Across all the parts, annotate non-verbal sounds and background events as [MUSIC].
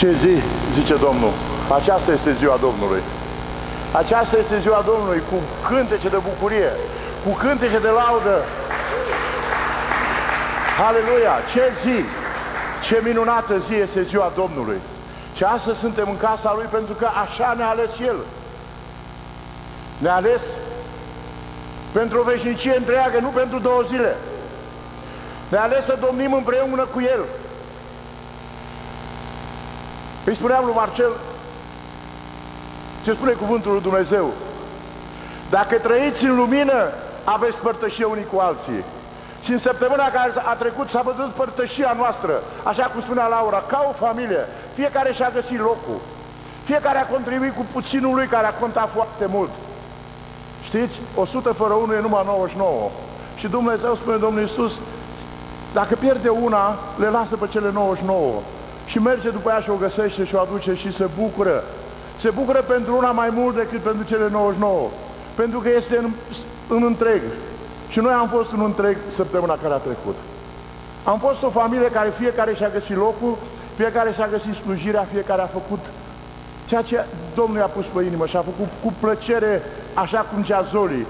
Ce zi, zice Domnul, aceasta este ziua Domnului. Aceasta este ziua Domnului cu cântece de bucurie, cu cântece de laudă. Aleluia! Ce zi! Ce minunată zi este ziua Domnului! Și astăzi suntem în casa Lui pentru că așa ne-a ales El. Ne-a ales pentru o veșnicie întreagă, nu pentru două zile. Ne-a ales să domnim împreună cu El. Îi spuneam lui Marcel ce spune cuvântul lui Dumnezeu. Dacă trăiți în lumină, aveți părtășie unii cu alții. Și în săptămâna care a trecut s-a văzut părtășia noastră, așa cum spunea Laura, ca o familie. Fiecare și-a găsit locul. Fiecare a contribuit cu puținul lui care a contat foarte mult. Știți? 100 fără 1 e numai 99. Și Dumnezeu spune Domnul Iisus, dacă pierde una, le lasă pe cele 99 și merge după ea și o găsește și o aduce și se bucură. Se bucură pentru una mai mult decât pentru cele 99, pentru că este în, în întreg. Și noi am fost în întreg săptămâna care a trecut. Am fost o familie care fiecare și-a găsit locul, fiecare și-a găsit slujirea, fiecare a făcut ceea ce Domnul i-a pus pe inimă și a făcut cu plăcere, așa cum cea Zoli.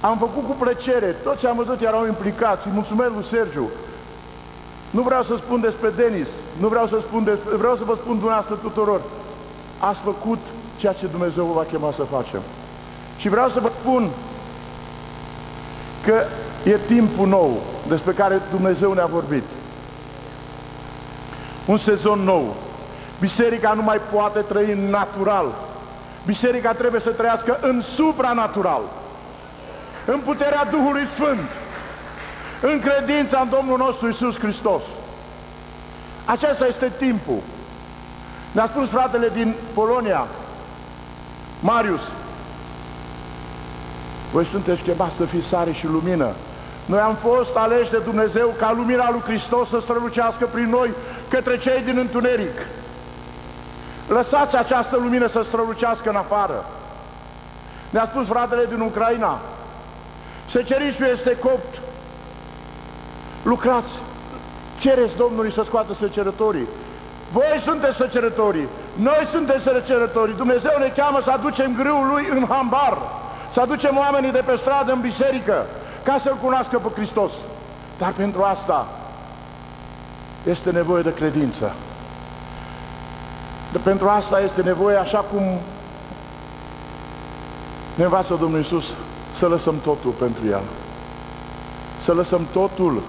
Am făcut cu plăcere, toți am văzut erau implicați, îi mulțumesc lui Sergiu, nu vreau să spun despre Denis, nu vreau să spun despre, vreau să vă spun dumneavoastră tuturor. Ați făcut ceea ce Dumnezeu vă va chema să facem. Și vreau să vă spun că e timpul nou despre care Dumnezeu ne-a vorbit. Un sezon nou. Biserica nu mai poate trăi în natural. Biserica trebuie să trăiască în supranatural. În puterea Duhului Sfânt în credința în Domnul nostru Isus Hristos. Acesta este timpul. Ne-a spus fratele din Polonia, Marius, voi sunteți chemați să fiți sare și lumină. Noi am fost aleși de Dumnezeu ca lumina lui Hristos să strălucească prin noi către cei din întuneric. Lăsați această lumină să strălucească în afară. Ne-a spus fratele din Ucraina, secerișul este copt, Lucrați, cereți Domnului să scoată săcerătorii. Voi sunteți săcerătorii, noi suntem săcerătorii. Dumnezeu ne cheamă să aducem grâul Lui în hambar, să aducem oamenii de pe stradă în biserică, ca să-L cunoască pe Hristos. Dar pentru asta este nevoie de credință. De pentru asta este nevoie, așa cum ne învață Domnul Iisus, să lăsăm totul pentru El. Să lăsăm totul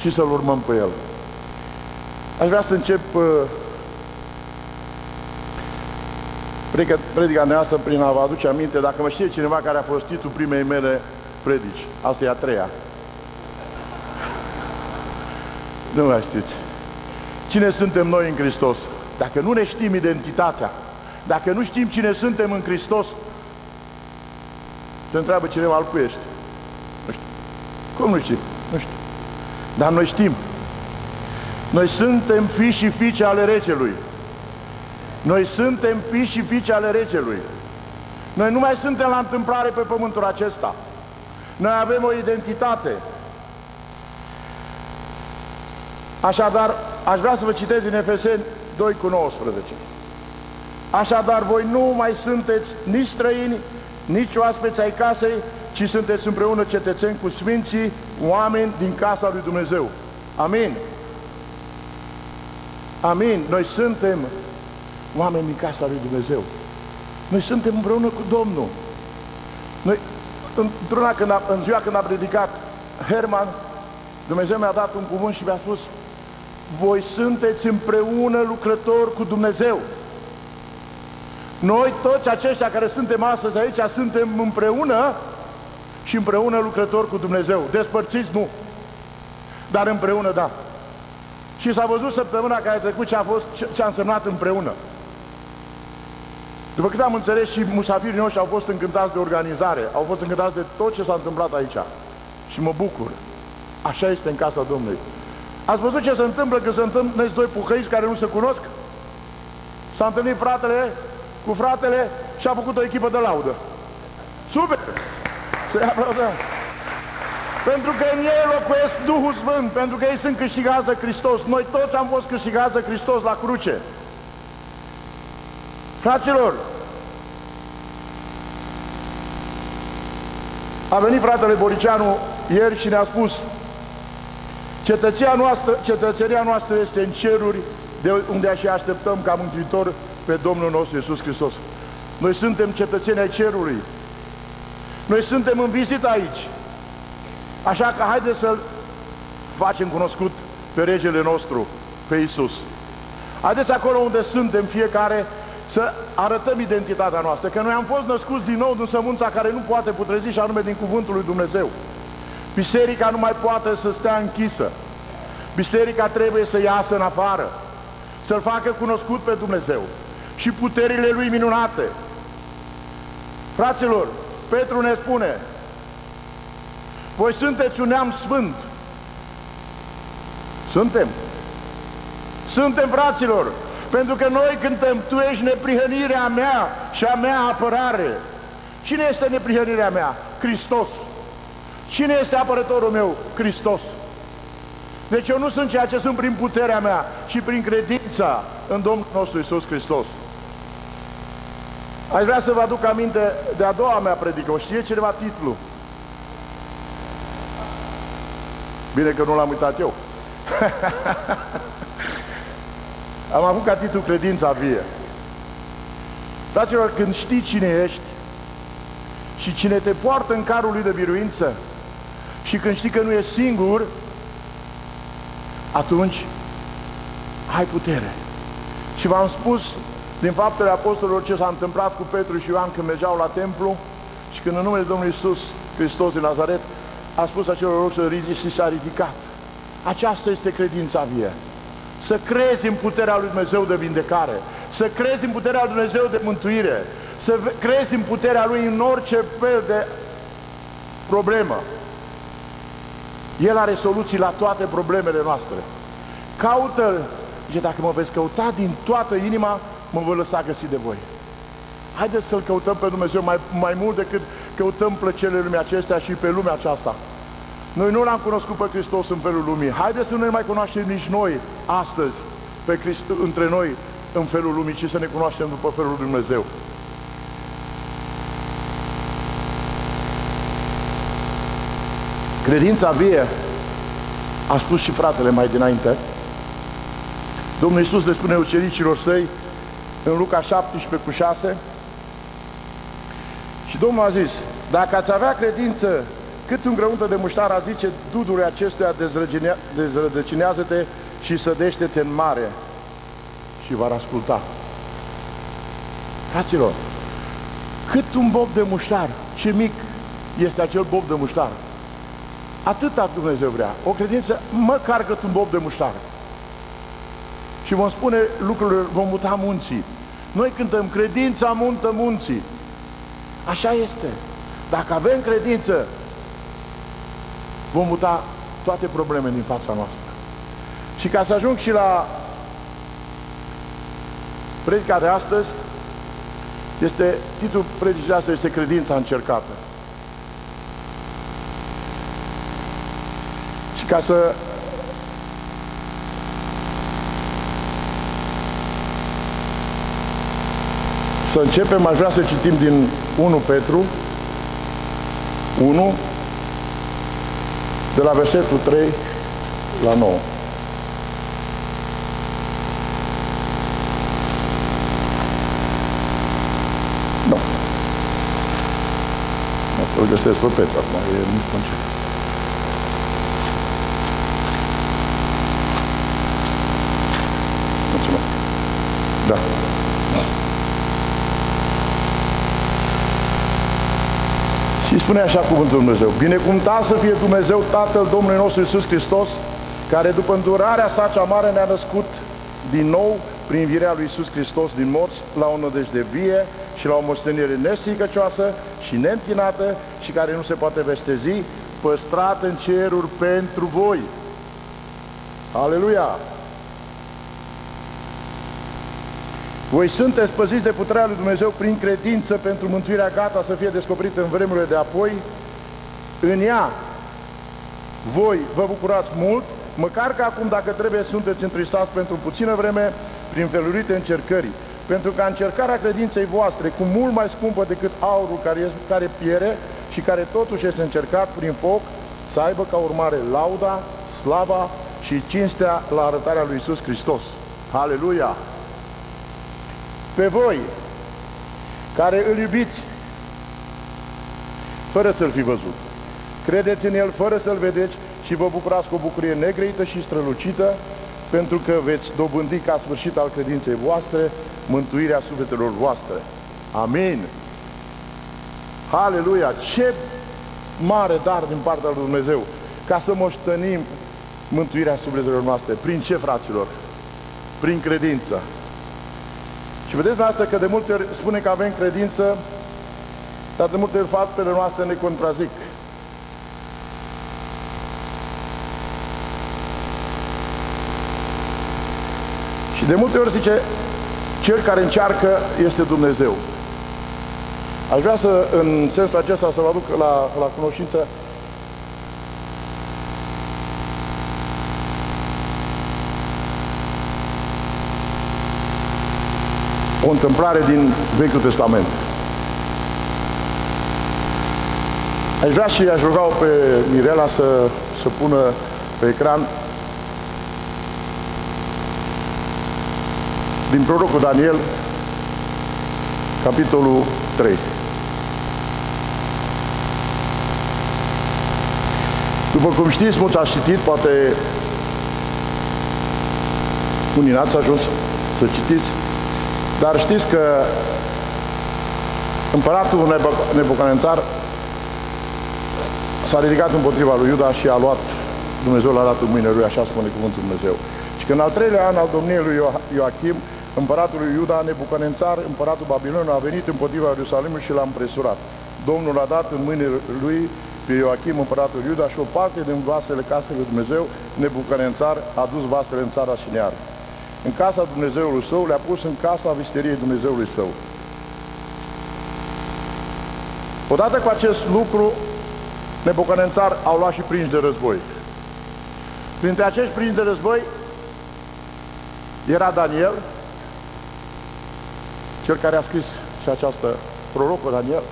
și să-L urmăm pe El. Aș vrea să încep uh, predica noastră prin a vă aduce aminte, dacă mă știe cineva care a fost titlul primei mele predici. Asta e a treia. [LAUGHS] Nu mai știți. Cine suntem noi în Hristos? Dacă nu ne știm identitatea, dacă nu știm cine suntem în Hristos, te întreabă cineva, al ești? Nu știu. Cum nu știi? Nu știu. Dar noi știm. Noi suntem fi și fiice ale regelui. Noi suntem fi și fiice ale regelui. Noi nu mai suntem la întâmplare pe pământul acesta. Noi avem o identitate. Așadar, aș vrea să vă citez din Efeseni 2 cu 19. Așadar, voi nu mai sunteți nici străini, nici oaspeți ai casei, ci sunteți împreună cetățeni cu Sfinții, oameni din casa lui Dumnezeu. Amin. Amin. Noi suntem oameni din casa lui Dumnezeu. Noi suntem împreună cu Domnul. Noi, într-una, când a, în ziua când a predicat Herman, Dumnezeu mi-a dat un cuvânt și mi-a spus voi sunteți împreună lucrători cu Dumnezeu. Noi toți aceștia care suntem astăzi aici suntem împreună și împreună lucrători cu Dumnezeu. Despărțiți nu, dar împreună da. Și s-a văzut săptămâna care a trecut ce a fost, ce a însemnat împreună. După cât am înțeles și musafirii noștri au fost încântați de organizare, au fost încântați de tot ce s-a întâmplat aici. Și mă bucur. Așa este în casa Domnului. Ați văzut ce se întâmplă când se întâmplă doi puhăiți care nu se cunosc? S-a întâlnit fratele cu fratele și a făcut o echipă de laudă. Super! Să-i aplaudăm. Pentru că în ei locuiesc Duhul Sfânt, pentru că ei sunt câștigați de Hristos. Noi toți am fost câștigați de Hristos la cruce. Fraților, a venit fratele Boricianu ieri și ne-a spus cetățenia noastră, cetățenia noastră este în ceruri de unde și așteptăm ca Mântuitor pe Domnul nostru Iisus Hristos. Noi suntem cetățenii ai cerului. Noi suntem în vizită aici. Așa că haideți să-L facem cunoscut pe regele nostru, pe Iisus. Haideți acolo unde suntem fiecare să arătăm identitatea noastră, că noi am fost născuți din nou din sămânța care nu poate putrezi și anume din cuvântul lui Dumnezeu. Biserica nu mai poate să stea închisă. Biserica trebuie să iasă în afară, să-L facă cunoscut pe Dumnezeu și puterile Lui minunate. Fraților, Petru ne spune, voi sunteți un neam sfânt. Suntem. Suntem, fraților, pentru că noi cântăm, Tu ești neprihănirea mea și a mea apărare. Cine este neprihănirea mea? Hristos. Cine este apărătorul meu? Hristos. Deci eu nu sunt ceea ce sunt prin puterea mea, ci prin credința în Domnul nostru Isus Hristos. Aș vrea să vă aduc aminte de a doua mea predică. O știe cineva titlul? Bine că nu l-am uitat eu. [LAUGHS] Am avut ca titlu Credința vie. Fraților, când știi cine ești și cine te poartă în carul lui de biruință și când știi că nu ești singur, atunci ai putere. Și v-am spus din faptele apostolilor ce s-a întâmplat cu Petru și Ioan când mergeau la templu și când în numele Domnului Iisus Hristos din Nazaret a spus acelor loc să ridici și s-a ridicat. Aceasta este credința vie. Să crezi în puterea lui Dumnezeu de vindecare, să crezi în puterea lui Dumnezeu de mântuire, să crezi în puterea Lui în orice fel de problemă. El are soluții la toate problemele noastre. Caută-L. Zice, dacă mă veți căuta din toată inima, mă voi lăsa găsit de voi. Haideți să-L căutăm pe Dumnezeu mai, mai mult decât căutăm plăcerile lumii acestea și pe lumea aceasta. Noi nu l-am cunoscut pe Hristos în felul lumii. Haideți să nu ne mai cunoaștem nici noi astăzi pe Christ, între noi în felul lumii, ci să ne cunoaștem după felul lui Dumnezeu. Credința vie, a spus și fratele mai dinainte, Domnul Iisus le spune ucenicilor săi în Luca 17 cu 6 și Domnul a zis, dacă ați avea credință cât un grăuntă de muștar a zice dudului acestuia dezrădăcinează-te și sădește-te în mare și va asculta. Fraților, cât un bob de muștar, ce mic este acel bob de muștar. Atâta Dumnezeu vrea. O credință măcar cât un bob de muștar. Și vom spune lucrurile, vom muta munții. Noi cântăm credința muntă munții. Așa este. Dacă avem credință, vom muta toate problemele din fața noastră. Și ca să ajung și la predica de astăzi, este, titlul predicii de astăzi este Credința încercată. Și ca să să începem, aș vrea să citim din 1 Petru 1 de la versetul 3 la 9. Nu. O să-l găsesc pe Petru acum, e nu concept. Mulțumesc. Da. Și spune așa cuvântul Dumnezeu. Binecuvântat să fie Dumnezeu Tatăl Domnului nostru Iisus Hristos, care după îndurarea sa cea mare ne-a născut din nou prin virea lui Iisus Hristos din morți la o nădejde vie și la o moștenire nestricăcioasă și neîntinată și care nu se poate vestezi, păstrat în ceruri pentru voi. Aleluia! Voi sunteți păziți de puterea lui Dumnezeu prin credință pentru mântuirea gata să fie descoperită în vremurile de apoi. În ea voi vă bucurați mult, măcar că acum, dacă trebuie, sunteți întristați pentru puțină vreme prin felurite încercări, pentru ca încercarea credinței voastre, cu mult mai scumpă decât aurul care, care piere și care totuși este încercat prin foc, să aibă ca urmare lauda, slava și cinstea la arătarea lui Isus Hristos. Aleluia! Pe voi, care îl iubiți, fără să-l fi văzut, credeți în el fără să-l vedeți și vă bucurați cu o bucurie negreită și strălucită, pentru că veți dobândi ca sfârșit al credinței voastre mântuirea sufletelor voastre. Amin. Aleluia! Ce mare dar din partea lui Dumnezeu ca să moștenim mântuirea sufletelor noastre. Prin ce, fraților? Prin credință. Și vedeți asta că de multe ori spune că avem credință, dar de multe ori faptele noastre ne contrazic. Și de multe ori zice, cel care încearcă este Dumnezeu. Aș vrea să, în sensul acesta, să vă aduc la, la cunoștință o întâmplare din Vechiul Testament. Aș vrea și aș ruga pe Mirela să, să pună pe ecran din prorocul Daniel, capitolul 3. După cum știți, mulți ați citit, poate unii n-ați ajuns să citiți, dar știți că împăratul Nebucanețar s-a ridicat împotriva lui Iuda și a luat Dumnezeu l-a dat în mâine lui, așa spune cuvântul Dumnezeu. Și când al treilea an al domniei lui Ioachim, împăratul lui Iuda, Nebucanețar, împăratul Babilonului, a venit împotriva Ierusalimului și l-a împresurat. Domnul a dat în mâinile lui pe Ioachim, împăratul Iuda, și o parte din vasele casei lui Dumnezeu, Nebucanețar, a dus vasele în țara și neară în casa Dumnezeului său, le-a pus în casa visteriei Dumnezeului său. Odată cu acest lucru, Nebucanețar au luat și prinși de război. Printre acești prinși de război era Daniel, cel care a scris și această prorocul Daniel,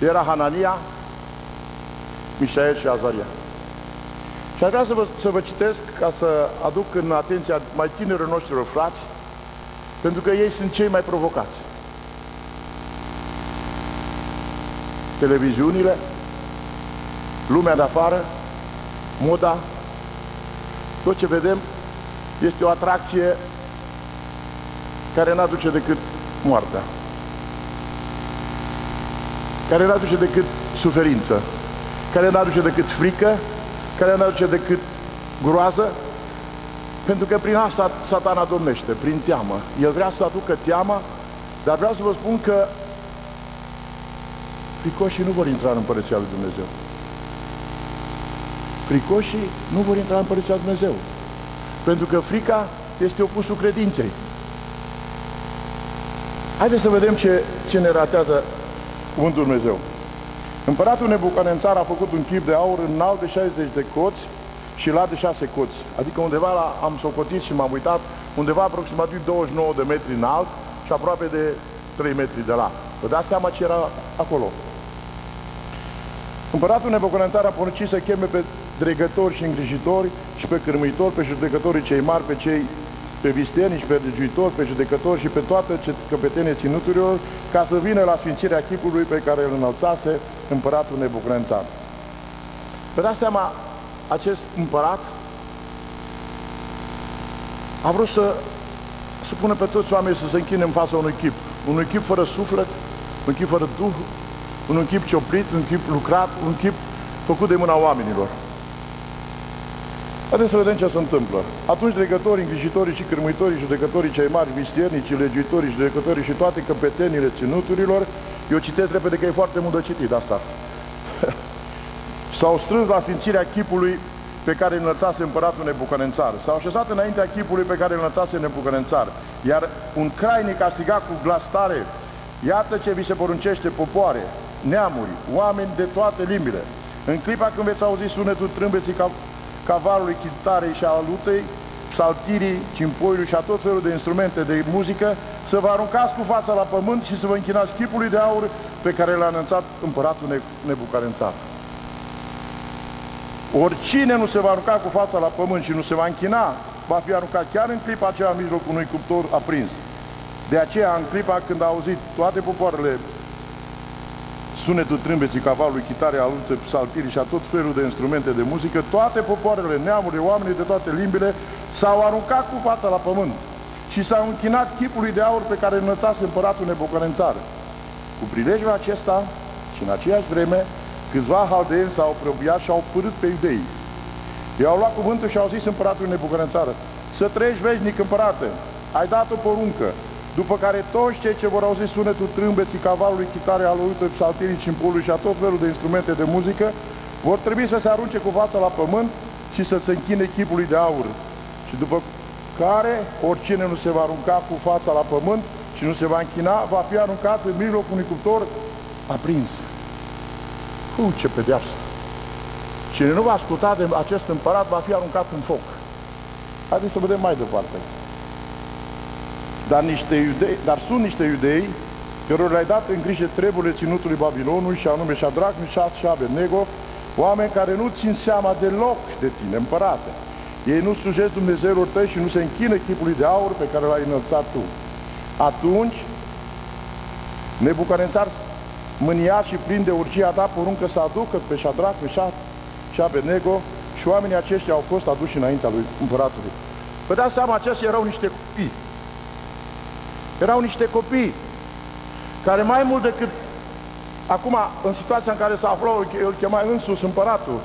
era Hanania, Mișael și Azaria. Și aș vrea să vă, să vă citesc ca să aduc în atenția mai tinerilor noștri frați, pentru că ei sunt cei mai provocați. Televiziunile, lumea de afară, moda, tot ce vedem este o atracție care n-aduce decât moartea. Care n-aduce decât suferință. Care n-aduce decât frică, care nu aduce decât groază, pentru că prin asta satana domnește, prin teamă. El vrea să aducă teama, dar vreau să vă spun că fricoșii nu vor intra în Împărăția Lui Dumnezeu. Fricoșii nu vor intra în Împărăția Lui Dumnezeu. Pentru că frica este opusul credinței. Haideți să vedem ce, ce ne ratează Cuvântul Dumnezeu. Împăratul Nebucanețar a făcut un chip de aur înalt de 60 de coți și lat de 6 coți. Adică undeva la, am socotit și m-am uitat, undeva aproximativ 29 de metri înalt și aproape de 3 metri de lat. Vă dați seama ce era acolo. Împăratul Nebucanețar a poruncit să cheme pe dregători și îngrijitori și pe cârmuitori, pe judecătorii cei mari, pe cei pe visternici, pe legiuitori, pe judecători și pe toate căpetenie ținuturilor, ca să vină la sfințirea chipului pe care îl înălțase împăratul Nebucrențan. Vă dați seama, acest împărat a vrut să, să pună pe toți oamenii să se închine în fața unui chip. Unui chip fără suflet, un chip fără duh, un chip cioplit, un chip lucrat, un chip făcut de mâna oamenilor. Haideți să vedem ce se întâmplă. Atunci dregătorii, îngrijitorii și cârmuitorii, judecătorii cei mari, vistiernicii, legiuitorii, judecătorii și toate căpetenile ținuturilor, eu citesc repede că e foarte mult de citit asta. [LAUGHS] S-au strâns la sfințirea chipului pe care îl înălțase împăratul Nebucanețar. S-au așezat înaintea chipului pe care îl înălțase Nebucanețar. Iar un crainic a strigat cu glas tare, Iată ce vi se poruncește popoare, neamuri, oameni de toate limbile În clipa când veți auzi sunetul trâmbeții cavalului, chitarei și a lutei, saltirii, cimpoiului și a tot felul de instrumente de muzică, să vă aruncați cu fața la pământ și să vă închinați chipului de aur pe care l-a anunțat împăratul Nebucarențar. Oricine nu se va arunca cu fața la pământ și nu se va închina, va fi aruncat chiar în clipa aceea în mijlocul unui cuptor aprins. De aceea, în clipa când a auzit toate popoarele sunetul trâmbeții, cavalului, chitare, alte saltirii și a tot felul de instrumente de muzică, toate popoarele, neamurile, oamenii de toate limbile s-au aruncat cu fața la pământ și s-au închinat chipului de aur pe care înălțase împăratul Nebucărențar. Cu prilejul acesta și în aceeași vreme, câțiva haldeeni s-au apropiat și au părât pe iudei. Ei au luat cuvântul și au zis împăratul Nebucărențar, să trăiești veșnic împărate, ai dat o poruncă, după care toți cei ce vor auzi sunetul trâmbeții, cavalului, chitare, alului, psaltirii, cimpului și a tot felul de instrumente de muzică, vor trebui să se arunce cu fața la pământ și să se închine chipului de aur. Și după care oricine nu se va arunca cu fața la pământ și nu se va închina, va fi aruncat în mijlocul unui cuptor aprins. Hu, ce pedeapsă! Cine nu va asculta de acest împărat va fi aruncat în foc. Haideți să vedem mai departe. Dar, niște iudei, dar sunt niște iudei cărora le-ai dat în grijă treburile ținutului Babilonului și anume Shadrach, Mishas și Abednego, oameni care nu țin seama deloc de tine, împărate. Ei nu slujesc Dumnezeul tăi și nu se închină chipului de aur pe care l-ai înălțat tu. Atunci, Nebucarențar mânia și plin de urgie a dat poruncă să aducă pe Shadrach, Mishas și Abednego și oamenii aceștia au fost aduși înaintea lui împăratului. Vă dați seama, aceștia erau niște copii erau niște copii care mai mult decât acum, în situația în care se aflau, îl chema însus împăratul,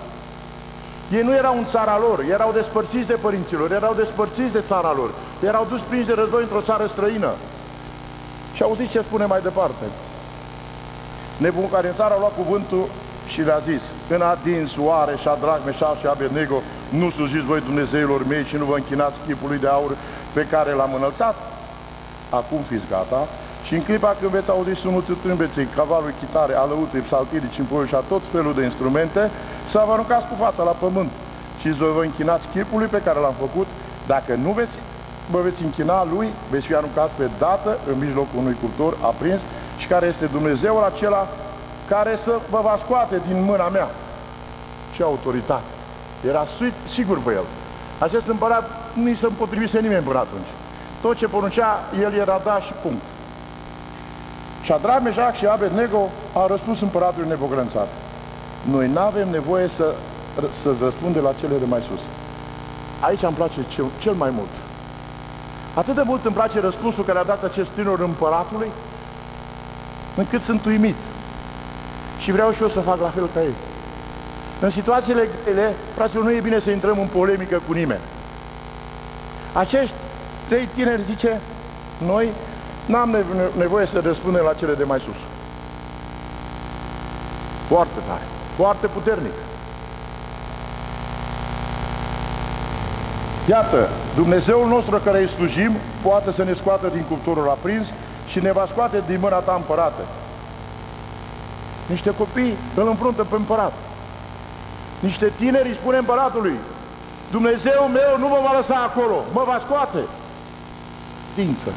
ei nu erau în țara lor, erau despărțiți de părinților, erau despărțiți de țara lor, erau dus prinși de război într-o țară străină. Și auziți ce spune mai departe. Nebunul care în țară a luat cuvântul și le-a zis, în adins oare și Adrag, Meșal și Abednego, nu slujiți voi Dumnezeilor mei și nu vă închinați chipului de aur pe care l-am înălțat? Acum fiți gata, și în clipa când veți auzi sunetul trâmbeței, cavalului, chitare, alăutului, psaltirii, cimpului și a tot felul de instrumente, să vă aruncați cu fața la pământ și să vă închinați chipului pe care l-am făcut. Dacă nu veți, vă veți închina lui, veți fi aruncați pe dată în mijlocul unui cuptor aprins și care este Dumnezeul acela care să vă va scoate din mâna mea. Ce autoritate! Era sigur pe el. Acest împărat nu i se împotrivise nimeni până atunci. Tot ce poruncea, el era da și punct. Și Adram, Mejac și Abednego au răspuns împăratului Nebogrențar. Noi nu avem nevoie să, să-ți răspunde la cele de mai sus. Aici îmi place cel, cel mai mult. Atât de mult îmi place răspunsul care a dat acest tânăr împăratului, încât sunt uimit. Și vreau și eu să fac la fel ca ei. În situațiile grele, fraților, nu e bine să intrăm în polemică cu nimeni. Acești Trei tineri zice, noi n-am nevoie să răspundem la cele de mai sus. Foarte tare, foarte puternic. Iată, Dumnezeul nostru care îi slujim poate să ne scoată din cuptorul aprins și ne va scoate din mâna ta împărată. Niște copii îl înfruntă pe împărat. Niște tineri îi spune împăratului, Dumnezeu meu nu mă va lăsa acolo, mă va scoate credință.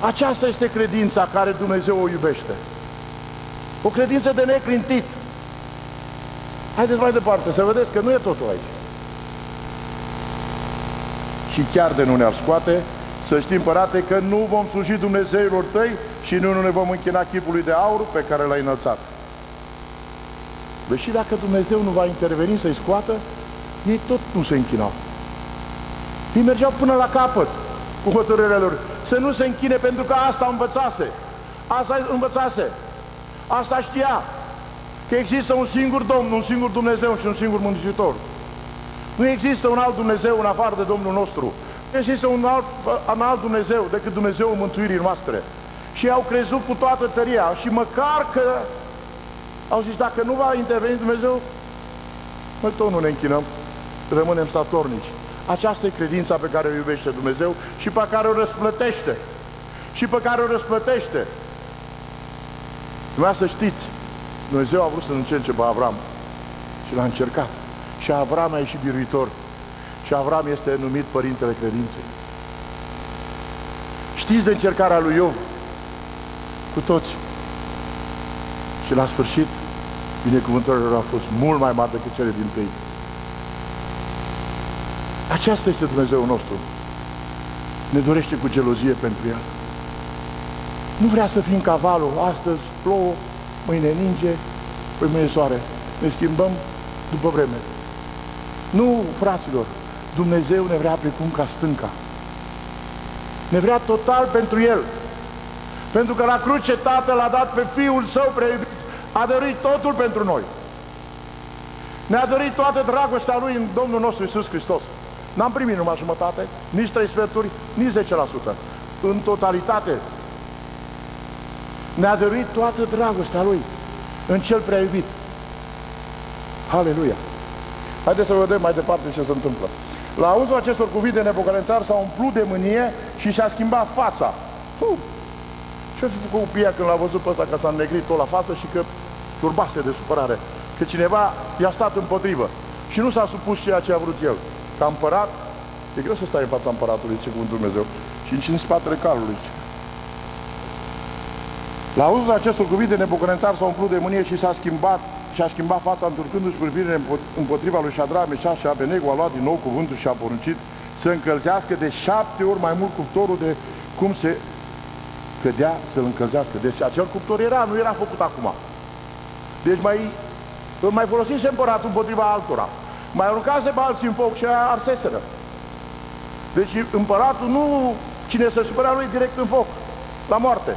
Aceasta este credința care Dumnezeu o iubește. O credință de neclintit. Haideți mai departe, să vedeți că nu e totul aici. Și chiar de nu ne-ar scoate, să știm, părate, că nu vom sluji Dumnezeilor tăi și nu ne vom închina chipului de aur pe care l-ai înălțat. Deși dacă Dumnezeu nu va interveni să-i scoată, ei tot nu se închinau. Ei mergeau până la capăt cu hotărârea lor. Să nu se închine pentru că asta învățase. Asta învățase. Asta știa. Că există un singur Domn, un singur Dumnezeu și un singur Mântuitor. Nu există un alt Dumnezeu în afară de Domnul nostru. Nu există un alt, un alt Dumnezeu decât Dumnezeul mântuirii noastre. Și au crezut cu toată tăria și măcar că au zis, dacă nu va interveni Dumnezeu, noi tot nu ne închinăm, rămânem statornici. Aceasta e credința pe care o iubește Dumnezeu și pe care o răsplătește. Și pe care o răsplătește. Vreau să știți, Dumnezeu a vrut să încerce pe Avram și l-a încercat. Și Avram a ieșit biruitor. Și Avram este numit Părintele Credinței. Știți de încercarea lui Iov? Cu toți. Și la sfârșit, binecuvântările au fost mult mai mari decât cele din tâi. Aceasta este Dumnezeu nostru. Ne dorește cu gelozie pentru El. Nu vrea să fim cavalul. Astăzi plouă, mâine ninge, păi mâine soare. Ne schimbăm după vreme. Nu, fraților, Dumnezeu ne vrea precum ca stânca. Ne vrea total pentru El. Pentru că la cruce Tatăl a dat pe Fiul Său preiubit. A dăruit totul pentru noi. Ne-a dorit toată dragostea Lui în Domnul nostru Isus Hristos. N-am primit numai jumătate, nici trei sferturi, nici 10%. În totalitate. Ne-a dăruit toată dragostea Lui în Cel prea iubit. Haleluia! Haideți să vedem mai departe ce se întâmplă. La auzul acestor cuvinte, Nebucadnețar s-a umplut de mânie și și-a schimbat fața. Hm. Ce a făcut Pia când l-a văzut pe ăsta că s-a înnegrit tot la față și că turbase de supărare? Că cineva i-a stat împotrivă și nu s-a supus ceea ce a vrut el. Ca împărat, e greu să stai în fața împăratului, ce cuvântul Dumnezeu, și nici în spatele calului. La auzul acestor cuvinte, Nebucadnețar s-a umplut de mânie și s-a schimbat și a schimbat fața întorcându-și privirile împotriva lui Șadra, Meșa și Abenego, a luat din nou cuvântul și a poruncit să încălzească de șapte ori mai mult cuptorul de cum se cădea să-l încălzească. Deci acel cuptor era, nu era făcut acum. Deci mai, mai folosise împăratul împotriva altora. Mai aruncase pe alții în foc și arseseră. Deci împăratul nu, cine se supărea lui direct în foc, la moarte.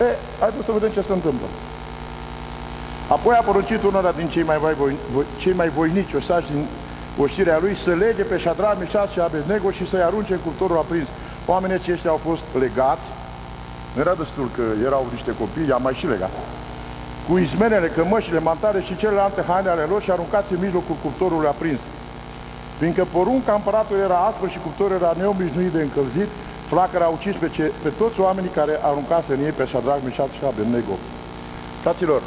E, haideți să vedem ce se întâmplă. Apoi a poruncit unora din cei mai, voi, cei mai voinici osași din oștirea lui să lege pe Șadra, Mișat și Abednego și să-i arunce în cuptorul aprins. Oamenii aceștia au fost legați, nu era destul că erau niște copii, i-am mai și legat. Cu izmenele, cămășile, mantare și celelalte haine ale lor și aruncați în mijlocul cuptorului aprins. Fiindcă porunca împăratului era aspră și cuptorul era neobișnuit de încălzit, flacăra a ucis pe, ce, pe toți oamenii care aruncase în ei pe Shadrach, Mișat și Abednego. Fraților,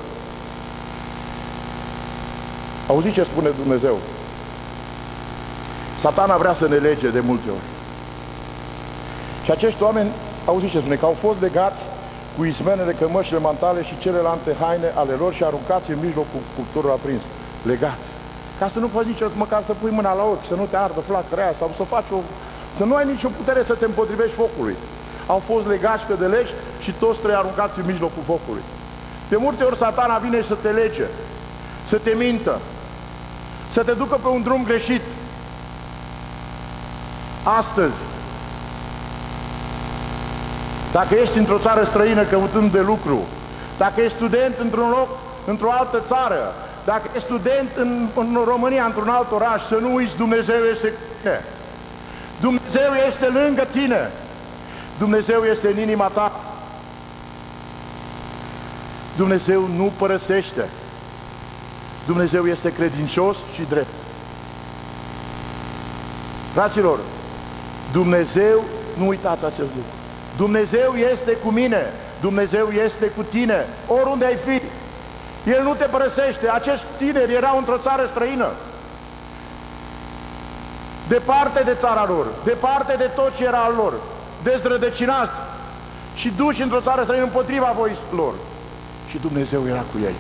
Auziți ce spune Dumnezeu? Satana vrea să ne lege de multe ori. Și acești oameni, auziți ce spune, că au fost legați cu ismenele, cămășile, mantale și celelalte haine ale lor și aruncați în mijlocul cuptorul aprins. Legați. Ca să nu poți nici măcar să pui mâna la ochi, să nu te ardă flacăra aia sau să faci o... să nu ai nicio putere să te împotrivești focului. Au fost legați pe de legi și toți trei aruncați în mijlocul focului. De multe ori satana vine să te lege, să te mintă, să te ducă pe un drum greșit. Astăzi, dacă ești într-o țară străină căutând de lucru, dacă ești student într-un loc, într-o altă țară, dacă ești student în, în România, într-un alt oraș, să nu uiți Dumnezeu este... Dumnezeu este lângă tine. Dumnezeu este în inima ta. Dumnezeu nu părăsește. Dumnezeu este credincios și drept. Fraților, Dumnezeu, nu uitați acest lucru. Dumnezeu este cu mine, Dumnezeu este cu tine, oriunde ai fi. El nu te părăsește. Acești tineri erau într-o țară străină. Departe de țara lor, departe de tot ce era al lor, dezrădăcinați și duși într-o țară străină împotriva voi lor. Și Dumnezeu era cu ei.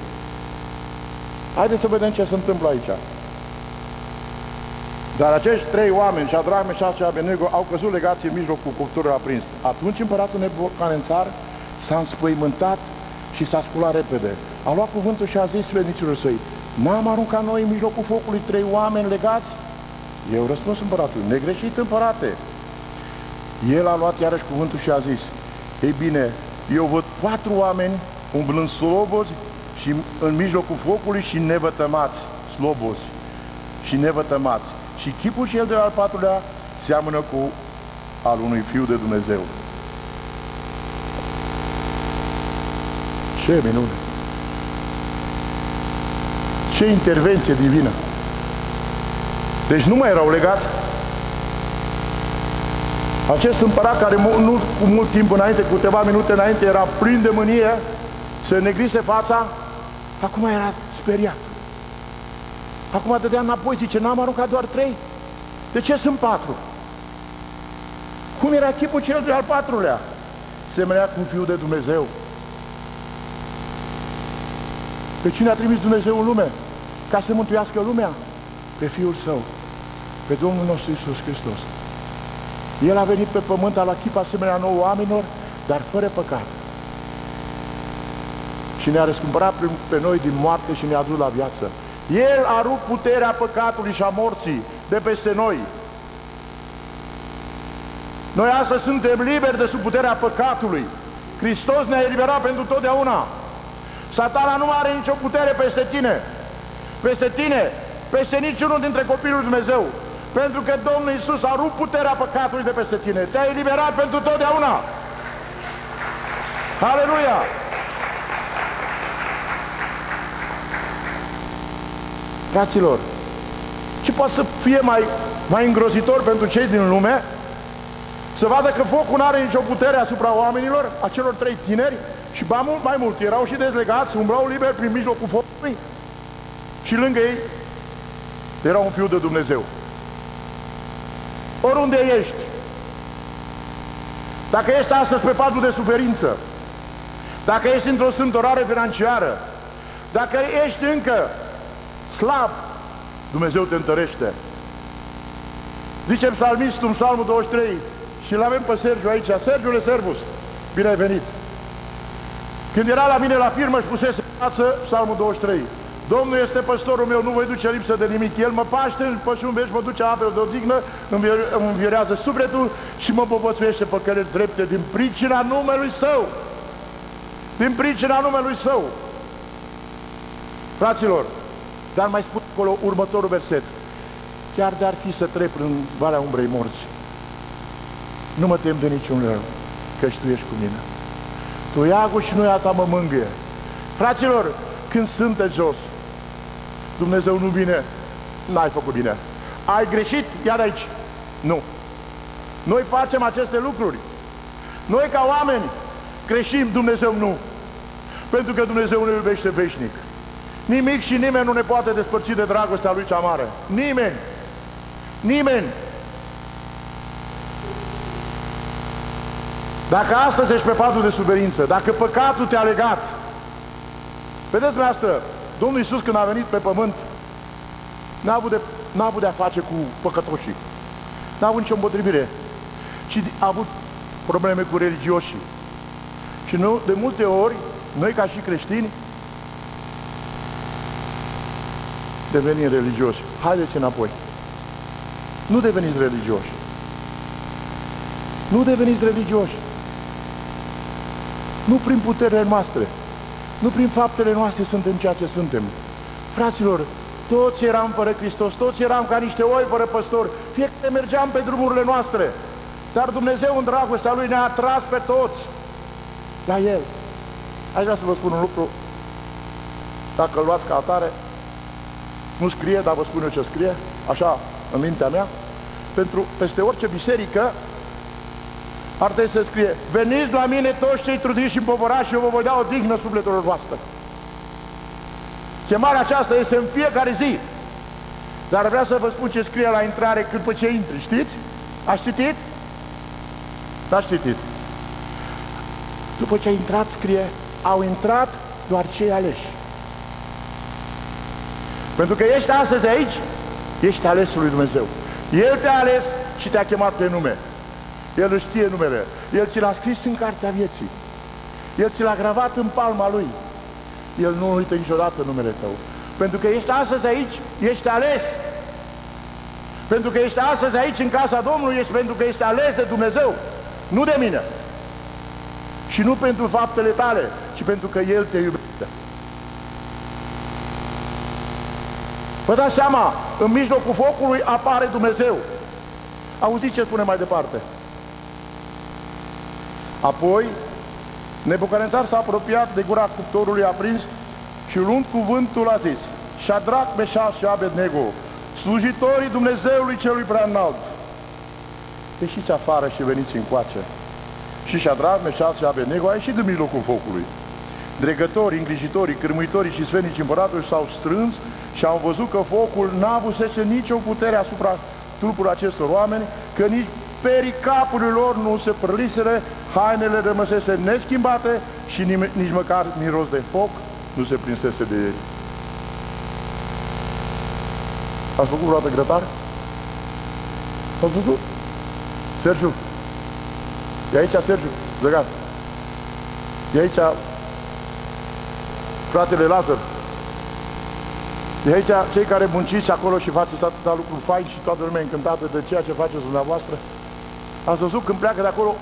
Haideți să vedem ce se întâmplă aici. Dar acești trei oameni, Shadrach, Meșac și Abednego, au căzut legați în mijlocul culturii aprins. Atunci împăratul Nebucanențar s-a înspăimântat și s-a sculat repede. A luat cuvântul și a zis sfrednicilor săi, n-am aruncat noi în mijlocul focului trei oameni legați? Eu răspuns împăratul, negreșit împărate. El a luat iarăși cuvântul și a zis, ei bine, eu văd patru oameni umblând slobozi și în mijlocul focului și nevătămați, slobozi și nevătămați. Și chipul cel de al patrulea seamănă cu al unui fiu de Dumnezeu. Ce minune! Ce intervenție divină! Deci nu mai erau legați. Acest împărat care nu cu mult timp înainte, cu câteva minute înainte, era plin de mânie, se negrise fața, Acum era speriat. Acum dădea înapoi, zice, n-am aruncat doar trei? De ce sunt patru? Cum era chipul cel de al patrulea? Semenea cu Fiul de Dumnezeu. Pe cine a trimis Dumnezeu în lume? Ca să mântuiască lumea? Pe Fiul Său, pe Domnul nostru Isus Hristos. El a venit pe pământ, la chip asemenea nouă oamenilor, dar fără păcat. Și ne-a răscumpărat pe noi din moarte și ne-a dus la viață. El a rupt puterea păcatului și a morții de peste noi. Noi astăzi suntem liberi de sub puterea păcatului. Hristos ne-a eliberat pentru totdeauna. Satana nu are nicio putere peste tine. Peste tine, peste niciunul dintre copiii lui Dumnezeu. Pentru că Domnul Isus a rupt puterea păcatului de peste tine. Te-a eliberat pentru totdeauna. Aleluia! Fraților, ce poate să fie mai, mai îngrozitor pentru cei din lume să vadă că focul nu are nicio putere asupra oamenilor, acelor trei tineri, și ba mult mai mult, erau și dezlegați, umblau liber prin mijlocul focului și lângă ei era un fiu de Dumnezeu. Oriunde ești, dacă ești astăzi pe patul de suferință, dacă ești într-o strântorare financiară, dacă ești încă slab, Dumnezeu te întărește. Zice psalmistul în psalmul 23 și îl avem pe Sergiu aici. Sergiu Servus, bine ai venit! Când era la mine la firmă și pusese față psalmul 23. Domnul este păstorul meu, nu voi duce lipsă de nimic. El mă paște în pășun veci, mă duce apele de odihnă, îmi învierează sufletul și mă povățuiește pe căle drepte din pricina numelui Său. Din pricina numelui Său. Fraților, dar mai spun acolo următorul verset. Chiar de-ar fi să trec în Valea Umbrei Morții, nu mă tem de niciun rău, că tu ești cu mine. Tu iagul și nu ta mă mângâie. Fraților, când sunteți jos, Dumnezeu nu vine, n-ai făcut bine. Ai greșit, iar aici. Nu. Noi facem aceste lucruri. Noi ca oameni greșim, Dumnezeu nu. Pentru că Dumnezeu ne iubește veșnic. Nimic și nimeni nu ne poate despărți de dragostea Lui cea mare. Nimeni. Nimeni. Dacă astăzi ești pe patul de suferință, dacă păcatul te-a legat, vedeți asta, Domnul Iisus când a venit pe pământ, n-a avut, de, n-a avut de a face cu păcătoșii. N-a avut nicio împotrivire, ci a avut probleme cu religioșii. Și nu, de multe ori, noi ca și creștini, devenim religioși. Haideți înapoi. Nu deveniți religioși. Nu deveniți religioși. Nu prin puterile noastre, nu prin faptele noastre suntem ceea ce suntem. Fraților, toți eram fără Hristos, toți eram ca niște oi fără păstor, fiecare mergeam pe drumurile noastre, dar Dumnezeu în dragostea Lui ne-a atras pe toți la El. Aș vrea să vă spun un lucru, dacă îl luați ca atare, nu scrie, dar vă spun eu ce scrie, așa, în mintea mea, pentru peste orice biserică ar trebui să scrie Veniți la mine toți cei trudiți și împovărați și eu vă voi da o dignă sufletelor voastre. Chemarea aceasta este în fiecare zi. Dar vreau să vă spun ce scrie la intrare cât pe ce intri. Știți? Ați citit? Ați citit. După ce ai intrat, scrie, au intrat doar cei aleși. Pentru că ești astăzi aici, ești alesul lui Dumnezeu. El te-a ales și te-a chemat pe nume. El își știe numele. El ți l-a scris în cartea vieții. El ți l-a gravat în palma lui. El nu uită niciodată numele tău. Pentru că ești astăzi aici, ești ales. Pentru că ești astăzi aici în casa Domnului, ești pentru că ești ales de Dumnezeu. Nu de mine. Și nu pentru faptele tale, ci pentru că El te iubește. Vă dați seama, în mijlocul focului apare Dumnezeu. Auziți ce spune mai departe. Apoi, Nebucanețar s-a apropiat de gura cuptorului aprins și luând cuvântul a zis, Shadrach, Meșas și Abednego, slujitorii Dumnezeului celui prea înalt, ieșiți afară și veniți încoace. Și Shadrach, Meșas și Abednego a ieșit din mijlocul focului. dregătorii, îngrijitorii, cârmuitorii și sfenici împăratului s-au strâns și au văzut că focul n-a avusese nicio putere asupra trupului acestor oameni, că nici perii capului lor nu se prăliseră, hainele rămăsese neschimbate și nici măcar miros de foc nu se prinsese de ei. Ați făcut vreodată grătare? Ați văzut? Sergiu. E aici Sergiu, Zăgan. E aici fratele Lazar. E aici cei care munciți acolo și faceți atâta lucruri fain și toată lumea încântată de ceea ce faceți dumneavoastră. Ați văzut când pleacă de acolo,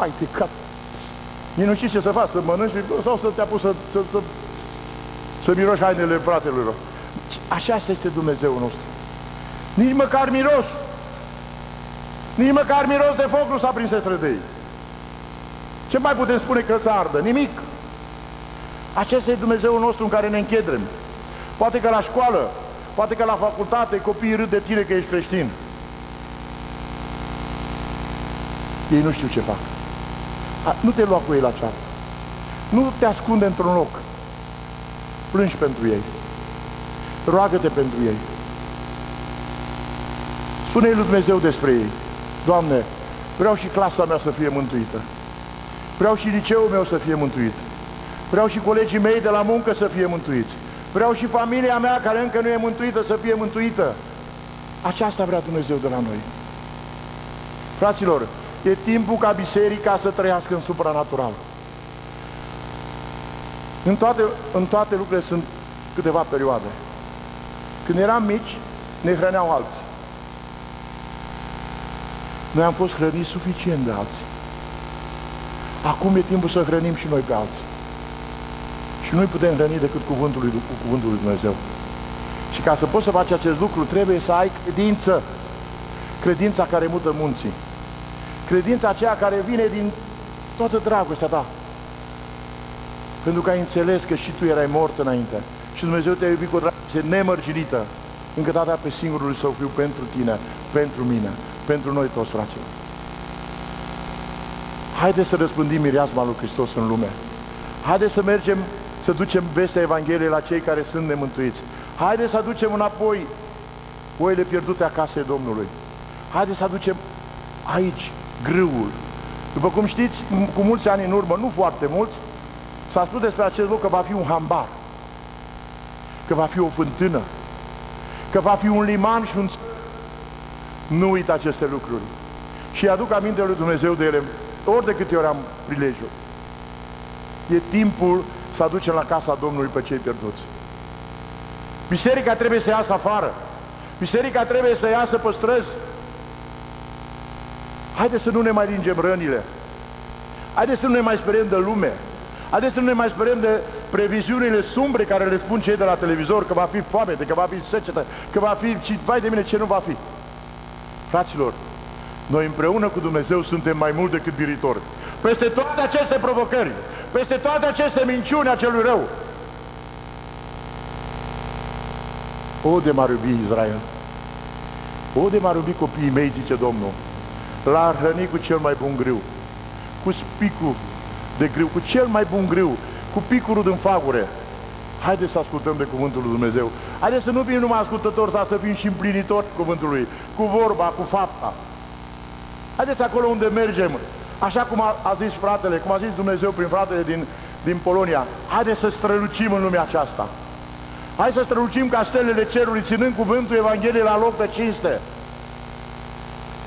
ai te cap. Nici nu știi ce să faci, să mănânci sau să te apuci să, să, să, să miroși hainele fratelor. Așa este Dumnezeu nostru. Nici măcar miros. Nici măcar miros de foc nu s-a prins de ei. Ce mai putem spune că să ardă? Nimic. Acesta e Dumnezeul nostru în care ne închedrem. Poate că la școală, poate că la facultate copiii râd de tine că ești creștin. Ei nu știu ce fac. A, nu te lua cu ei la ceartă. Nu te ascunde într-un loc. Plângi pentru ei. Roagă-te pentru ei. Spune-i lui Dumnezeu despre ei. Doamne, vreau și clasa mea să fie mântuită. Vreau și liceul meu să fie mântuit. Vreau și colegii mei de la muncă să fie mântuiți. Vreau și familia mea care încă nu e mântuită să fie mântuită. Aceasta vrea Dumnezeu de la noi. Fraților, e timpul ca biserica să trăiască în supranatural. În toate, în toate lucrurile sunt câteva perioade. Când eram mici, ne hrăneau alții. Noi am fost hrăniți suficient de alții. Acum e timpul să hrănim și noi pe alții. Și nu-i putem hrăni decât cuvântul lui, cu cuvântul lui Dumnezeu. Și ca să poți să faci acest lucru, trebuie să ai credință. Credința care mută munții. Credința aceea care vine din toată dragostea ta. Pentru că ai înțeles că și tu erai mort înainte. Și Dumnezeu te-a iubit cu o dragoste nemărginită, încât a dat pe singurul său fiu pentru tine, pentru mine, pentru noi toți, fraților. Haideți să răspândim mireasma lui Hristos în lume. Haideți să mergem să ducem vestea Evangheliei la cei care sunt nemântuiți. Haideți să aducem înapoi oile pierdute acasă Domnului. Haideți să aducem aici grâul. După cum știți, cu mulți ani în urmă, nu foarte mulți, s-a spus despre acest lucru că va fi un hambar, că va fi o fântână, că va fi un liman și un... Nu uit aceste lucruri. Și aduc aminte lui Dumnezeu de ele ori de câte ori am prilejul. E timpul să aducem la casa Domnului pe cei pierduți. Biserica trebuie să iasă afară. Biserica trebuie să iasă pe străzi. Haideți să nu ne mai ringem rănile. Haideți să nu ne mai speriem de lume. Haideți să nu ne mai speriem de previziunile sumbre care le spun cei de la televizor că va fi foame, că va fi secetă, că va fi și vai de mine ce nu va fi. Fraților, noi împreună cu Dumnezeu suntem mai mult decât biritori. Peste toate aceste provocări, peste toate aceste minciuni a celui rău. O, de m-ar iubi Israel! O, de m-ar iubi copiii mei, zice Domnul, l-ar hrăni cu cel mai bun grâu, cu spicul de grâu, cu cel mai bun grâu, cu picurul din fagure. Haideți să ascultăm de Cuvântul lui Dumnezeu. Haideți să nu fim numai ascultători, dar să fim și împlinitori Cuvântului, cu vorba, cu fapta. Haideți acolo unde mergem, așa cum a, a zis fratele, cum a zis Dumnezeu prin fratele din, din Polonia, haideți să strălucim în lumea aceasta. Hai să strălucim ca stelele cerului, ținând cuvântul Evangheliei la loc de cinste.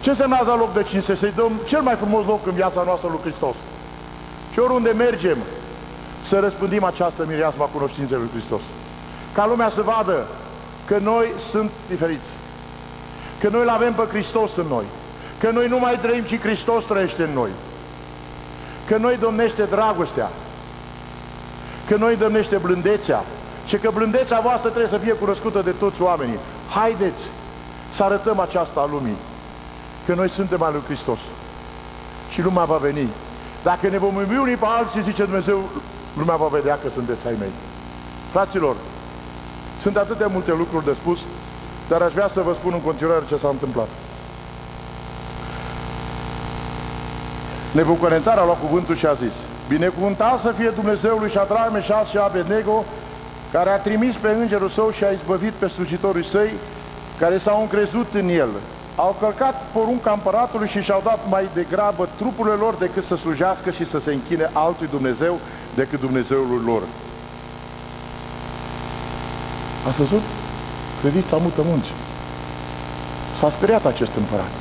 Ce înseamnă la loc de cinste? Să-i dăm cel mai frumos loc în viața noastră lui Hristos. Și oriunde mergem, să răspândim această mireasma cunoștinței lui Hristos. Ca lumea să vadă că noi sunt diferiți. Că noi îl avem pe Hristos în noi. Că noi nu mai trăim, ci Hristos trăiește în noi. Că noi domnește dragostea. Că noi domnește blândețea. Și că blândețea voastră trebuie să fie cunoscută de toți oamenii. Haideți să arătăm aceasta lumii. Că noi suntem al lui Hristos. Și lumea va veni. Dacă ne vom iubi unii pe alții, zice Dumnezeu, lumea va vedea că sunteți ai mei. Fraților, sunt atâtea multe lucruri de spus, dar aș vrea să vă spun în continuare ce s-a întâmplat. Nebuconețar a luat cuvântul și a zis, Binecuvântat să fie Dumnezeul lui Shadrach, Meșas și Abednego, care a trimis pe îngerul său și a izbăvit pe slujitorii săi, care s-au încrezut în el. Au călcat porunca împăratului și și-au dat mai degrabă trupurile lor decât să slujească și să se închine altui Dumnezeu decât Dumnezeul lor. Ați văzut? Credința mută munci. S-a speriat acest împărat.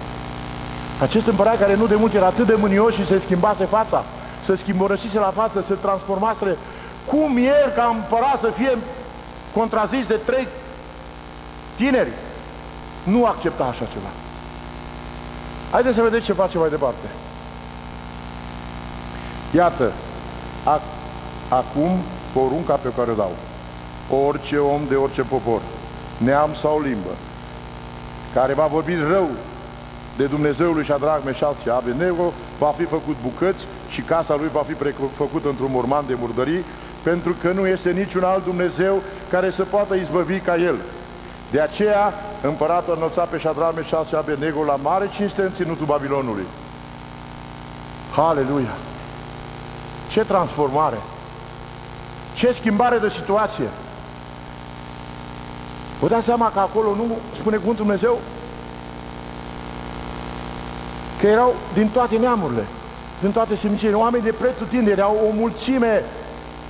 Acest împărat care nu de mult era atât de mânios și se schimbase fața, se schimbărăsise la față, se transformase, cum el ca împărat să fie contrazis de trei tineri? Nu accepta așa ceva. Haideți să vedeți ce face mai departe. Iată, ac acum porunca pe care o dau. Orice om de orice popor, neam sau limbă, care va vorbi rău de Dumnezeul lui Shadrach, Meșat și Abednego, va fi făcut bucăți și casa lui va fi făcută într-un morman de murdării, pentru că nu este niciun alt Dumnezeu care să poată izbăvi ca el. De aceea, împăratul a înălțat pe Shadrach, Meșat și Abednego la mare cinste în ținutul Babilonului. Haleluia! Ce transformare! Ce schimbare de situație! Vă dați seama că acolo nu spune cuvântul Dumnezeu că erau din toate neamurile, din toate simțirile, oameni de pretutindere, erau o mulțime,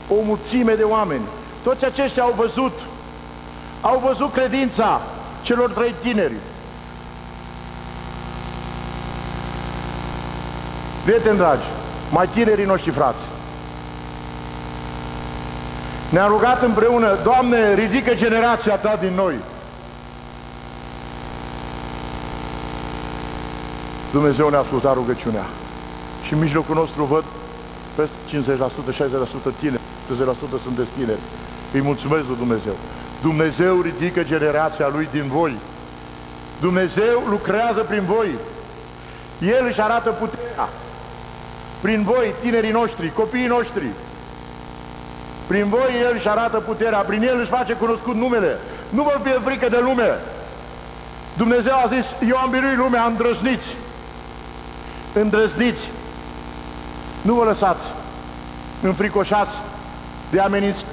o mulțime de oameni. Toți aceștia au văzut, au văzut credința celor trei tineri. Prieteni dragi, mai tinerii noștri frați, ne-am rugat împreună, Doamne, ridică generația Ta din noi. Dumnezeu ne-a ascultat rugăciunea. Și în mijlocul nostru văd peste 50%, 60% tineri, 50% sunt tineri. Îi mulțumesc lui Dumnezeu. Dumnezeu ridică generația Lui din voi. Dumnezeu lucrează prin voi. El își arată puterea. Prin voi, tinerii noștri, copiii noștri. Prin voi El își arată puterea, prin El își face cunoscut numele. Nu vă fie frică de lume. Dumnezeu a zis, eu am biruit lumea, îndrăzniți. Îndrăzniți. Nu vă lăsați înfricoșați de amenințări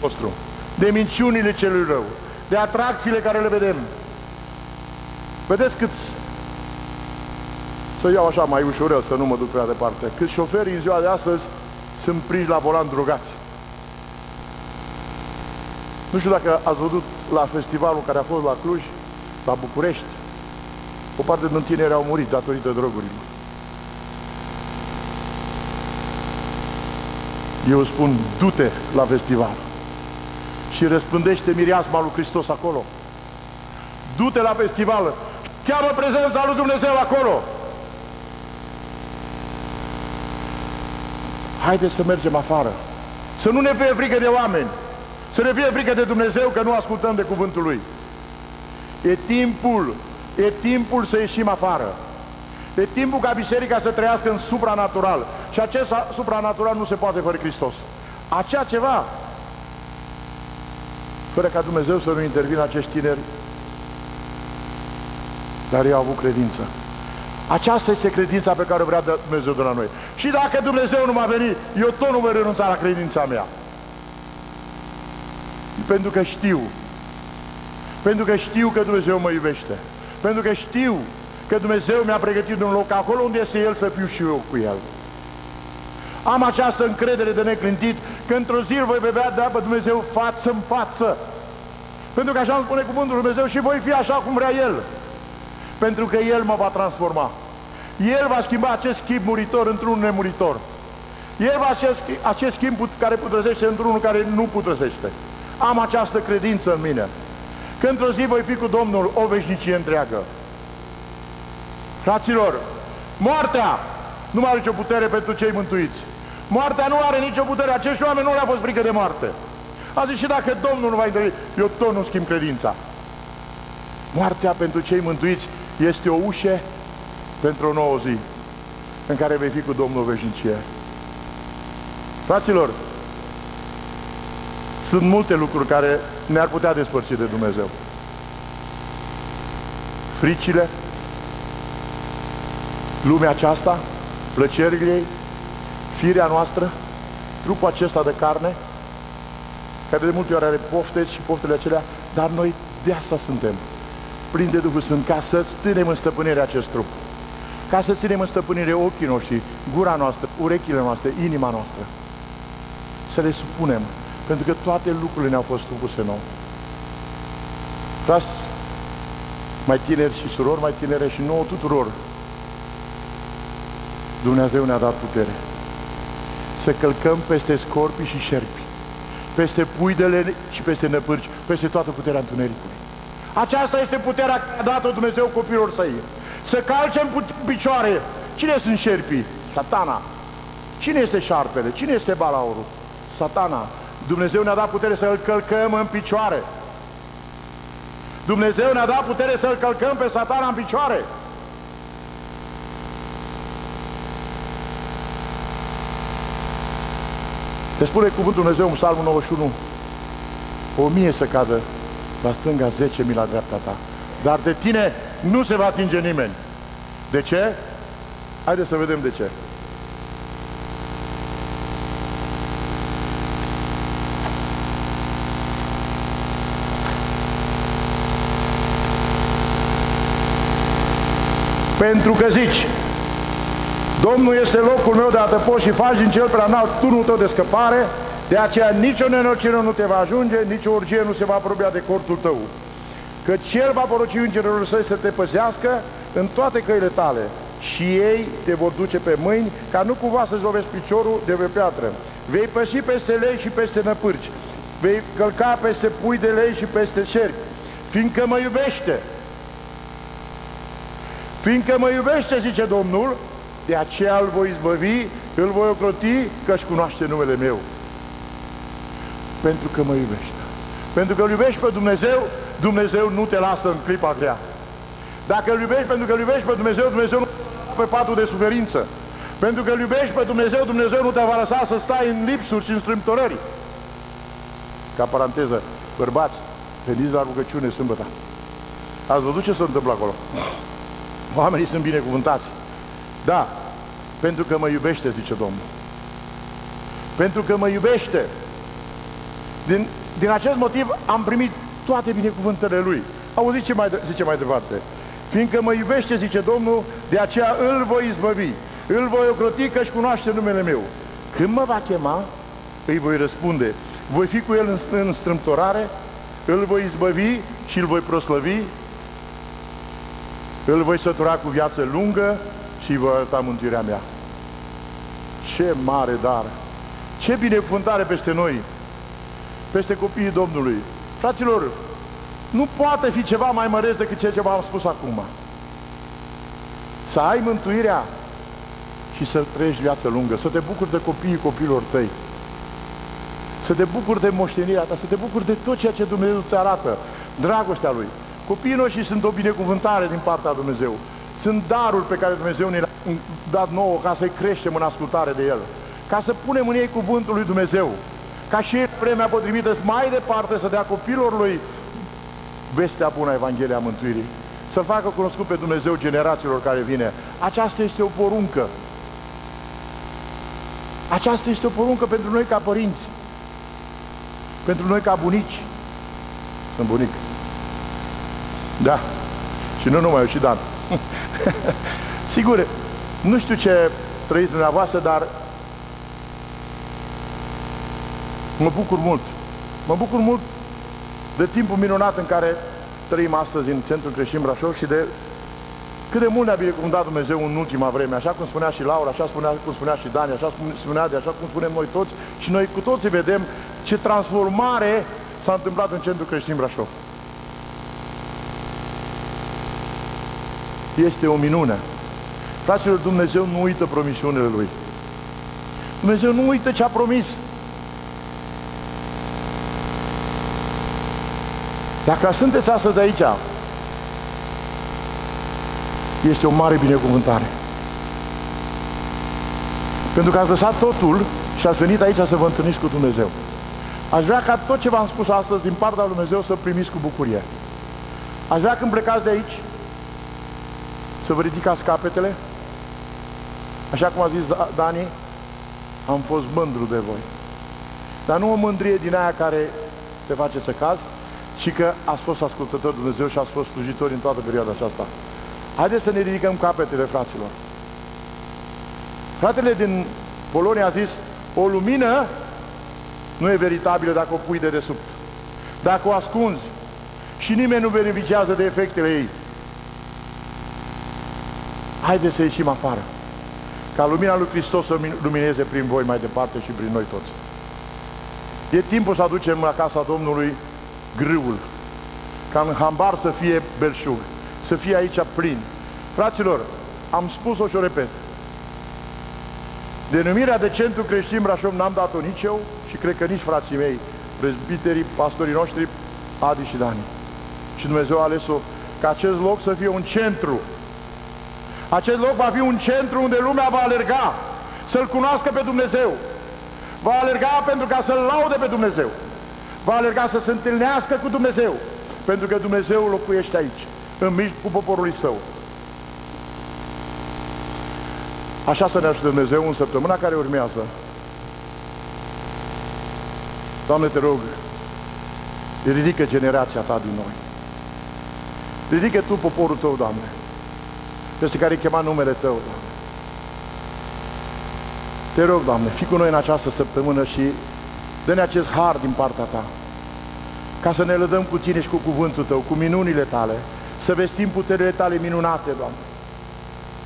vostru, de minciunile celui rău, de atracțiile care le vedem. Vedeți cât să iau așa mai ușurel, să nu mă duc prea departe, cât șoferii în ziua de astăzi sunt prinși la volan drogați. Nu știu dacă ați văzut la festivalul care a fost la Cluj, la București, o parte din tineri au murit datorită drogurilor. Eu spun, du-te la festival și răspândește mireasma lui Hristos acolo. Du-te la festival, cheamă prezența lui Dumnezeu acolo. Haideți să mergem afară. Să nu ne fie frică de oameni. Să ne fie frică de Dumnezeu că nu ascultăm de cuvântul Lui. E timpul, e timpul să ieșim afară. E timpul ca biserica să trăiască în supranatural. Și acest supranatural nu se poate fără Hristos. Acea ceva, fără ca Dumnezeu să nu intervină acești tineri, dar ei au avut credință. Aceasta este credința pe care vrea Dumnezeu de la noi. Și dacă Dumnezeu nu m-a venit, eu tot nu voi renunța la credința mea. Pentru că știu. Pentru că știu că Dumnezeu mă iubește. Pentru că știu că Dumnezeu mi-a pregătit un loc acolo unde este El să fiu și eu cu El. Am această încredere de neclintit că într-o zi voi vedea de pe Dumnezeu față în față. Pentru că așa îmi spune cuvântul Dumnezeu și voi fi așa cum vrea El. Pentru că El mă va transforma. El va schimba acest schimb muritor într-un nemuritor. El va acest, acest schimb care putrăzește într-unul care nu putrăzește. Am această credință în mine. Că într-o zi voi fi cu Domnul o veșnicie întreagă. Fraților, moartea nu mai are nicio putere pentru cei mântuiți. Moartea nu are nicio putere. Acești oameni nu le-a fost frică de moarte. A zis și dacă Domnul nu va interveni, eu tot nu schimb credința. Moartea pentru cei mântuiți este o ușă pentru o nouă zi în care vei fi cu Domnul veșnicie. Fraților, sunt multe lucruri care ne-ar putea despărți de Dumnezeu. Fricile, lumea aceasta, plăcerile ei, firea noastră, trupul acesta de carne, care de multe ori are pofte și poftele acelea, dar noi de asta suntem, plini de Duhul Sfânt, ca să-ți ținem în stăpânire acest trup. Ca să ținem în stăpânire ochii noștri, gura noastră, urechile noastre, inima noastră. Să le supunem, pentru că toate lucrurile ne-au fost supuse nou. Frați, mai tineri și surori mai tinere și nouă tuturor, Dumnezeu ne-a dat putere să călcăm peste scorpii și șerpi, peste puidele și peste năpârci, peste toată puterea întunericului. Aceasta este puterea care a dat-o Dumnezeu copilor săi. Să calcem picioare. Cine sunt șerpii? Satana. Cine este șarpele? Cine este balaurul? Satana. Dumnezeu ne-a dat putere să-L călcăm în picioare. Dumnezeu ne-a dat putere să-L călcăm pe satana în picioare. Te spune cuvântul Dumnezeu în Psalmul 91, o mie să cadă la stânga, zece mii la dreapta ta. Dar de tine nu se va atinge nimeni. De ce? Haideți să vedem de ce. Pentru că zici, Domnul este locul meu de adăpost și faci din cel prea înalt turnul tău de scăpare, de aceea nicio nenorocire nu te va ajunge, nicio urgie nu se va apropia de cortul tău. Că cel va poroci îngerul săi să te păzească în toate căile tale și ei te vor duce pe mâini ca nu cumva să-ți lovești piciorul de pe piatră. Vei păși peste lei și peste năpârci, vei călca peste pui de lei și peste șerpi, fiindcă mă iubește. Fiindcă mă iubește, zice Domnul, de aceea îl voi izbăvi, îl voi ocroti, că-și cunoaște numele meu. Pentru că mă iubește. Pentru că îl iubești pe Dumnezeu, Dumnezeu nu te lasă în clipa grea. Dacă îl iubești pentru că îl iubești pe Dumnezeu, Dumnezeu nu te pe patul de suferință. Pentru că îl iubești pe Dumnezeu, Dumnezeu nu te va lăsa să stai în lipsuri și în strâmtorări. Ca paranteză, bărbați, veniți la rugăciune sâmbătă. Ați văzut ce se întâmplă acolo? Oamenii sunt binecuvântați. Da, pentru că mă iubește, zice Domnul. Pentru că mă iubește. Din, din acest motiv am primit toate binecuvântările Lui. Auziți ce mai, zice mai departe. Fiindcă mă iubește, zice Domnul, de aceea îl voi izbăvi. Îl voi ocroti că își cunoaște numele meu. Când mă va chema, îi voi răspunde. Voi fi cu el în, în strâmtorare, îl voi izbăvi și îl voi proslăvi, îl voi sătura cu viață lungă și îi voi arăta mântuirea mea. Ce mare dar! Ce binecuvântare peste noi, peste copiii Domnului. Fraților, nu poate fi ceva mai măreț decât ceea ce v-am spus acum. Să ai mântuirea și să trăiești viață lungă, să te bucuri de copiii copilor tăi, să te bucuri de moștenirea ta, să te bucuri de tot ceea ce Dumnezeu îți arată, dragostea Lui. Copiii noștri sunt o binecuvântare din partea Lui Dumnezeu. Sunt daruri pe care Dumnezeu ne-a dat nouă ca să-i creștem în ascultare de El. Ca să punem în ei cuvântul lui Dumnezeu. Ca și în vremea potrivită mai departe să dea copilor lui vestea bună a Evanghelia Mântuirii. Să facă cunoscut pe Dumnezeu generațiilor care vine. Aceasta este o poruncă. Aceasta este o poruncă pentru noi ca părinți. Pentru noi ca bunici. Sunt bunic. Da. Și nu numai eu, și Dan. [LAUGHS] Sigur, nu știu ce trăiți dumneavoastră, dar mă bucur mult. Mă bucur mult de timpul minunat în care trăim astăzi în Centrul Creștin Brașov și de cât de mult ne-a binecuvântat Dumnezeu în ultima vreme, așa cum spunea și Laura, așa spunea, cum spunea și Dani, așa cum spunea de așa cum spunem noi toți și noi cu toții vedem ce transformare s-a întâmplat în Centrul Creștin Brașov. Este o minune. Fraților, Dumnezeu nu uită promisiunile Lui. Dumnezeu nu uită ce a promis. Dacă sunteți astăzi aici, este o mare binecuvântare. Pentru că ați lăsat totul și ați venit aici să vă întâlniți cu Dumnezeu. Aș vrea ca tot ce v-am spus astăzi din partea lui Dumnezeu să primiți cu bucurie. Aș vrea când plecați de aici să vă ridicați capetele, așa cum a zis Dani, am fost mândru de voi. Dar nu o mândrie din aia care te face să cazi, ci că ați fost ascultător de Dumnezeu și ați fost slujitori în toată perioada aceasta. Haideți să ne ridicăm capetele, fraților. Fratele din Polonia a zis, o lumină nu e veritabilă dacă o pui de desubt. Dacă o ascunzi și nimeni nu beneficiază de efectele ei. Haideți să ieșim afară. Ca lumina lui Hristos să lumineze prin voi mai departe și prin noi toți. E timpul să aducem la casa Domnului grâul. Ca în hambar să fie belșug. Să fie aici plin. Fraților, am spus-o și o repet. Denumirea de centru creștin Brașov n-am dat-o nici eu și cred că nici frații mei, prezbiterii, pastorii noștri, Adi și Dani. Și Dumnezeu a ales-o ca acest loc să fie un centru. Acest loc va fi un centru unde lumea va alerga să-L cunoască pe Dumnezeu. Va alerga pentru ca să-L laude pe Dumnezeu. Va alerga să se întâlnească cu Dumnezeu. Pentru că Dumnezeu locuiește aici, în mijlocul poporului Său. Așa să ne ajute Dumnezeu în săptămâna care urmează. Doamne, te rog, ridică generația Ta din noi. Ridică Tu poporul Tău, Doamne, peste care chema numele Tău, Doamne. Te rog, Doamne, fii cu noi în această săptămână și dă-ne acest har din partea Ta, ca să ne lădăm cu Tine și cu cuvântul Tău, cu minunile Tale, să vestim puterile Tale minunate, Doamne.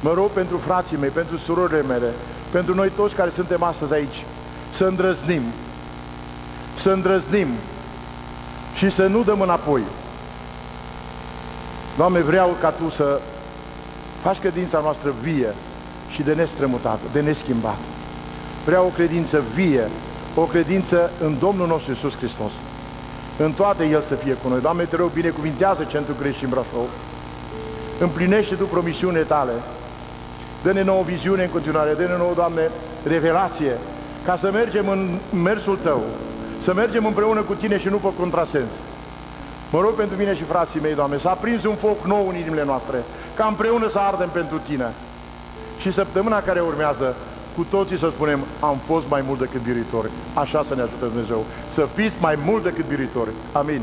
Mă rog pentru frații mei, pentru surorile mele, pentru noi toți care suntem astăzi aici, să îndrăznim, să îndrăznim și să nu dăm înapoi. Doamne, vreau ca Tu să faci credința noastră vie și de nestrămutată, de neschimbat. Vreau o credință vie, o credință în Domnul nostru Iisus Hristos. În toate El să fie cu noi. Doamne, te rog, binecuvintează Centrul Creștin Brașov. Împlinește Tu promisiunile Tale Dă-ne nouă viziune în continuare, dă-ne nouă, Doamne, revelație, ca să mergem în mersul Tău, să mergem împreună cu Tine și nu pe contrasens. Mă rog pentru mine și frații mei, Doamne, să aprinzi un foc nou în inimile noastre, ca împreună să ardem pentru Tine. Și săptămâna care urmează, cu toții să spunem, am fost mai mult decât biritori. Așa să ne ajute Dumnezeu, să fiți mai mult decât biritori. Amin.